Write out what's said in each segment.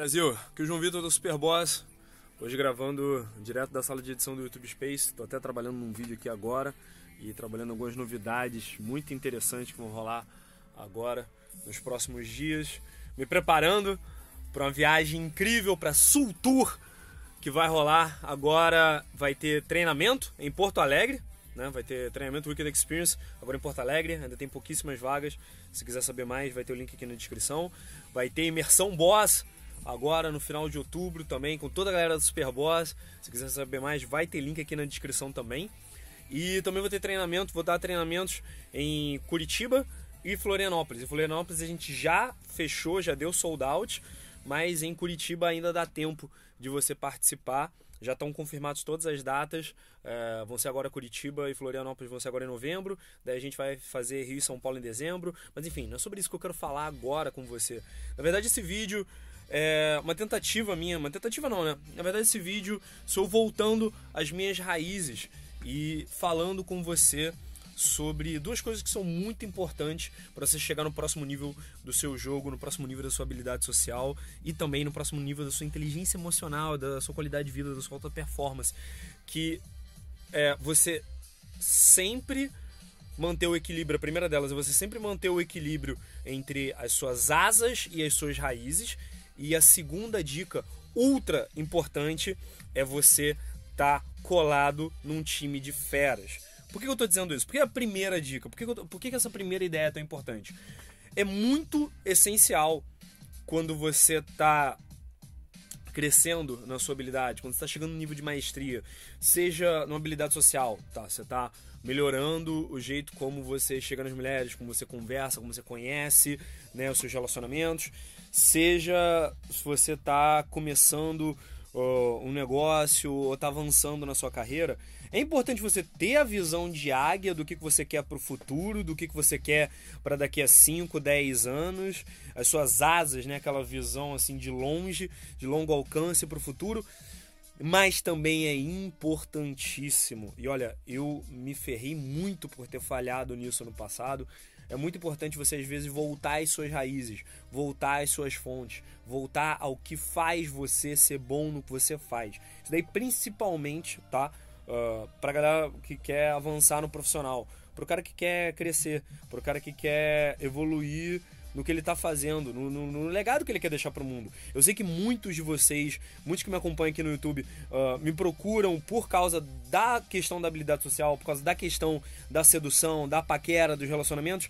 Brasil, aqui o João Vitor do Superboss. Hoje gravando direto da sala de edição do YouTube Space. Estou até trabalhando num vídeo aqui agora e trabalhando algumas novidades muito interessantes que vão rolar agora nos próximos dias. Me preparando para uma viagem incrível para Sul Tour que vai rolar agora. Vai ter treinamento em Porto Alegre. Né? Vai ter treinamento Wicked Experience agora em Porto Alegre. Ainda tem pouquíssimas vagas. Se quiser saber mais, vai ter o link aqui na descrição. Vai ter imersão Boss agora no final de outubro também, com toda a galera do Superboss. Se quiser saber mais, vai ter link aqui na descrição também. E também vou ter treinamento, vou dar treinamentos em Curitiba e Florianópolis. Em Florianópolis a gente já fechou, já deu sold out, mas em Curitiba ainda dá tempo de você participar. Já estão confirmadas todas as datas. É, vão ser agora Curitiba e Florianópolis vão ser agora em novembro. Daí a gente vai fazer Rio e São Paulo em dezembro. Mas enfim, não é sobre isso que eu quero falar agora com você. Na verdade, esse vídeo é uma tentativa minha, uma tentativa não, né? Na verdade, esse vídeo sou voltando às minhas raízes e falando com você sobre duas coisas que são muito importantes para você chegar no próximo nível do seu jogo, no próximo nível da sua habilidade social e também no próximo nível da sua inteligência emocional, da sua qualidade de vida, da sua alta performance, que é você sempre manter o equilíbrio. A primeira delas é você sempre manter o equilíbrio entre as suas asas e as suas raízes e a segunda dica, ultra importante, é você estar tá colado num time de feras. Por que eu estou dizendo isso? Porque a primeira dica, por que, tô, por que essa primeira ideia é tão importante? É muito essencial quando você está crescendo na sua habilidade, quando você está chegando no nível de maestria, seja numa habilidade social, tá? Você está melhorando o jeito como você chega nas mulheres, como você conversa, como você conhece, né, os seus relacionamentos, seja se você está começando um negócio ou está avançando na sua carreira, é importante você ter a visão de águia do que, que você quer para o futuro, do que, que você quer para daqui a 5, 10 anos, as suas asas, né? aquela visão assim de longe, de longo alcance para o futuro. Mas também é importantíssimo. E olha, eu me ferrei muito por ter falhado nisso no passado. É muito importante você às vezes voltar às suas raízes, voltar às suas fontes, voltar ao que faz você ser bom no que você faz. Isso daí principalmente, tá? Uh, pra galera que quer avançar no profissional, pro cara que quer crescer, pro cara que quer evoluir no que ele está fazendo, no, no, no, legado que ele quer deixar para o mundo. Eu sei que muitos de vocês, muitos que me acompanham aqui no YouTube, uh, me procuram por causa da questão da habilidade social, por causa da questão da sedução, da paquera, dos relacionamentos,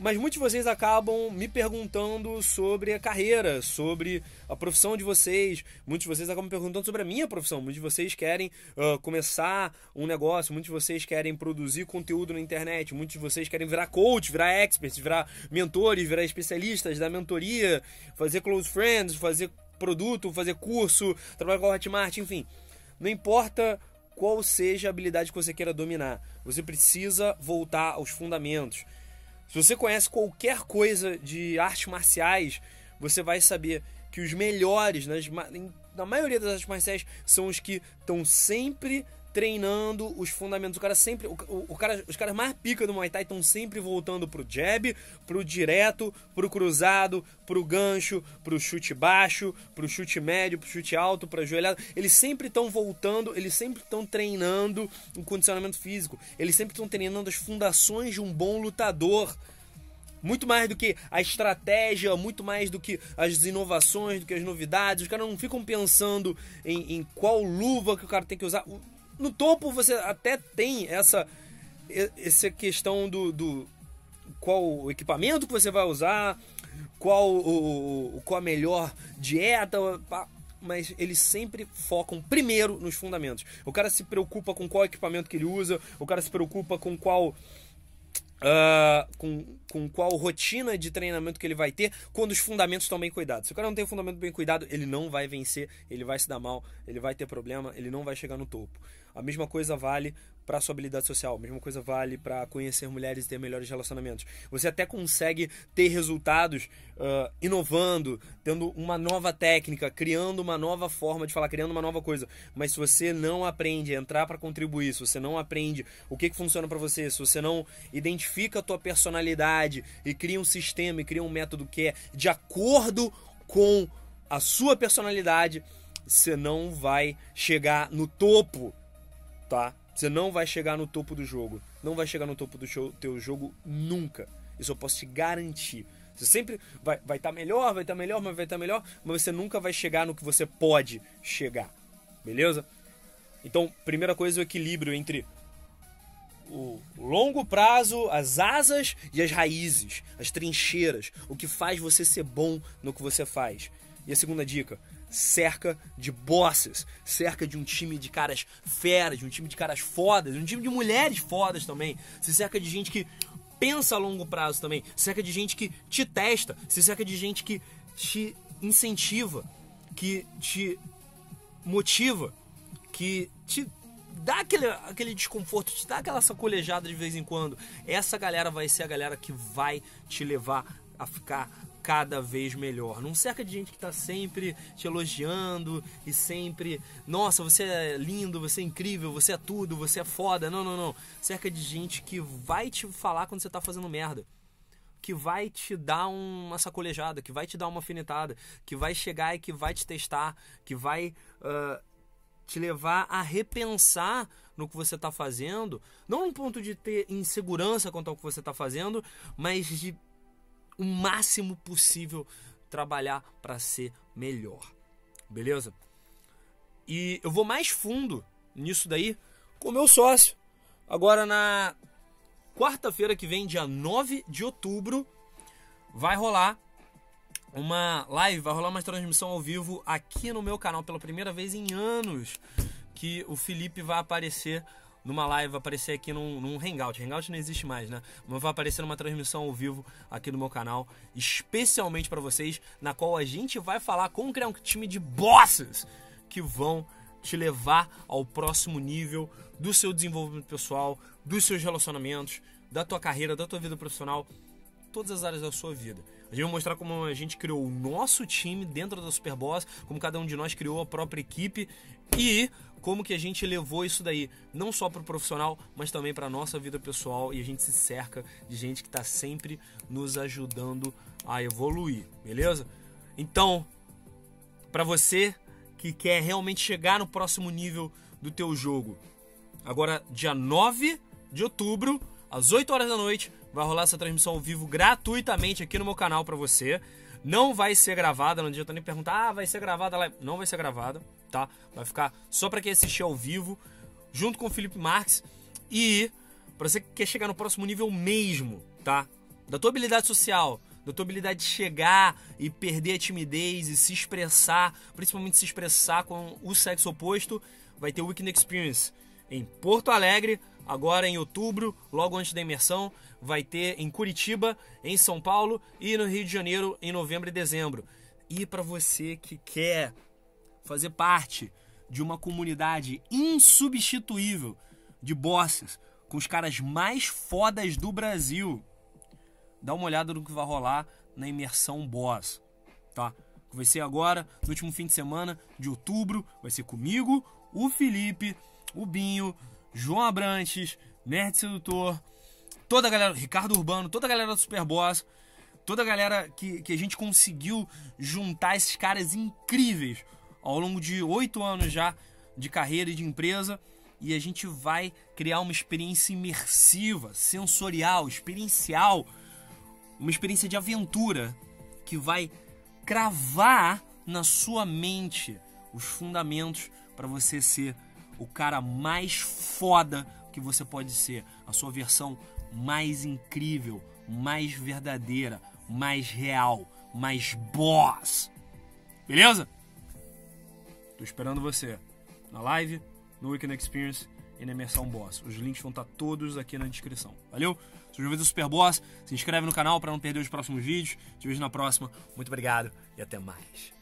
mas muitos de vocês acabam me perguntando sobre a carreira, sobre a profissão de vocês. Muitos de vocês acabam me perguntando sobre a minha profissão. Muitos de vocês querem uh, começar um negócio. Muitos de vocês querem produzir conteúdo na internet. Muitos de vocês querem virar coach, virar experts, virar mentores, virar especialistas da mentoria, fazer close friends, fazer produto, fazer curso, trabalhar com a Hotmart, enfim. Não importa qual seja a habilidade que você queira dominar. Você precisa voltar aos fundamentos. Se você conhece qualquer coisa de artes marciais, você vai saber que os melhores, nas, na maioria das artes marciais, são os que estão sempre treinando os fundamentos. O cara sempre. O, o, cara, os caras mais pica do Muay Thai estão sempre voltando pro jab, pro direto, pro cruzado, pro gancho, pro chute baixo, pro chute médio, pro chute alto, pra joelhada. Eles sempre estão voltando, eles sempre estão treinando o condicionamento físico. Eles sempre estão treinando as fundações de um bom lutador. Muito mais do que a estratégia, muito mais do que as inovações, do que as novidades. Os caras não ficam pensando em, em qual luva que o cara tem que usar no topo você até tem essa, essa questão do, do qual o equipamento que você vai usar, qual, o, qual a melhor dieta, mas eles sempre focam primeiro nos fundamentos. O cara se preocupa com qual equipamento que ele usa, o cara se preocupa com qual Uh, com, com qual rotina de treinamento que ele vai ter quando os fundamentos estão bem cuidados. Se o cara não tem o fundamento bem cuidado, ele não vai vencer, ele vai se dar mal, ele vai ter problema, ele não vai chegar no topo. A mesma coisa vale para sua habilidade social, mesma coisa vale para conhecer mulheres e ter melhores relacionamentos. Você até consegue ter resultados uh, inovando, tendo uma nova técnica, criando uma nova forma de falar, criando uma nova coisa. Mas se você não aprende a entrar para contribuir, se você não aprende o que, que funciona para você, se você não identifica a tua personalidade e cria um sistema e cria um método que é de acordo com a sua personalidade, você não vai chegar no topo, tá? Você não vai chegar no topo do jogo. Não vai chegar no topo do show, teu jogo nunca. Isso eu posso te garantir. Você sempre vai estar vai tá melhor, vai estar tá melhor, mas vai estar tá melhor, mas você nunca vai chegar no que você pode chegar. Beleza? Então, primeira coisa, o equilíbrio entre o longo prazo, as asas e as raízes, as trincheiras, o que faz você ser bom no que você faz. E a segunda dica, cerca de bosses, cerca de um time de caras feras, de um time de caras fodas, de um time de mulheres fodas também. Se cerca de gente que pensa a longo prazo também, se cerca de gente que te testa, se cerca de gente que te incentiva, que te motiva, que te dá aquele, aquele desconforto, te dá aquela sacolejada de vez em quando. Essa galera vai ser a galera que vai te levar a ficar cada vez melhor. Não cerca de gente que está sempre te elogiando e sempre, nossa, você é lindo, você é incrível, você é tudo, você é foda. Não, não, não. Cerca de gente que vai te falar quando você está fazendo merda. Que vai te dar uma sacolejada, que vai te dar uma alfinetada, que vai chegar e que vai te testar, que vai uh, te levar a repensar no que você está fazendo, não no ponto de ter insegurança quanto ao que você está fazendo, mas de o máximo possível trabalhar para ser melhor. Beleza? E eu vou mais fundo nisso daí com o meu sócio. Agora na quarta-feira que vem, dia 9 de outubro, vai rolar uma live, vai rolar uma transmissão ao vivo aqui no meu canal pela primeira vez em anos que o Felipe vai aparecer numa live, aparecer aqui num, num Hangout. Hangout não existe mais, né? Mas vai aparecer numa transmissão ao vivo aqui no meu canal, especialmente para vocês, na qual a gente vai falar como criar um time de bosses que vão te levar ao próximo nível do seu desenvolvimento pessoal, dos seus relacionamentos, da tua carreira, da tua vida profissional, todas as áreas da sua vida. A gente vai mostrar como a gente criou o nosso time dentro da Superboss, como cada um de nós criou a própria equipe e como que a gente levou isso daí, não só para o profissional, mas também para nossa vida pessoal e a gente se cerca de gente que está sempre nos ajudando a evoluir, beleza? Então, para você que quer realmente chegar no próximo nível do teu jogo, agora dia 9 de outubro, às 8 horas da noite, vai rolar essa transmissão ao vivo gratuitamente aqui no meu canal para você. Não vai ser gravada, não adianta nem perguntar, ah, vai ser gravada lá. Não vai ser gravada, tá? Vai ficar só para quem assistir ao vivo, junto com o Felipe Marques. E para você que quer chegar no próximo nível mesmo, tá? Da tua habilidade social, da tua habilidade de chegar e perder a timidez e se expressar, principalmente se expressar com o sexo oposto, vai ter o Weekend Experience em Porto Alegre, agora em outubro, logo antes da imersão. Vai ter em Curitiba, em São Paulo e no Rio de Janeiro em novembro e dezembro. E para você que quer fazer parte de uma comunidade insubstituível de bosses com os caras mais fodas do Brasil, dá uma olhada no que vai rolar na imersão Boss, tá? Vai ser agora, no último fim de semana de outubro, vai ser comigo, o Felipe, o Binho, João Abrantes, Nerd Sedutor, toda a galera, Ricardo Urbano, toda a galera do Superboss, toda a galera que, que a gente conseguiu juntar esses caras incríveis ao longo de oito anos já de carreira e de empresa. E a gente vai criar uma experiência imersiva, sensorial, experiencial, uma experiência de aventura que vai cravar na sua mente os fundamentos para você ser o cara mais foda que você pode ser, a sua versão mais incrível, mais verdadeira, mais real, mais boss. Beleza? Tô esperando você na live, no Weekend Experience e na imersão Boss. Os links vão estar todos aqui na descrição. Valeu? Sou o Super Boss. Se inscreve no canal para não perder os próximos vídeos. Te vejo na próxima. Muito obrigado e até mais.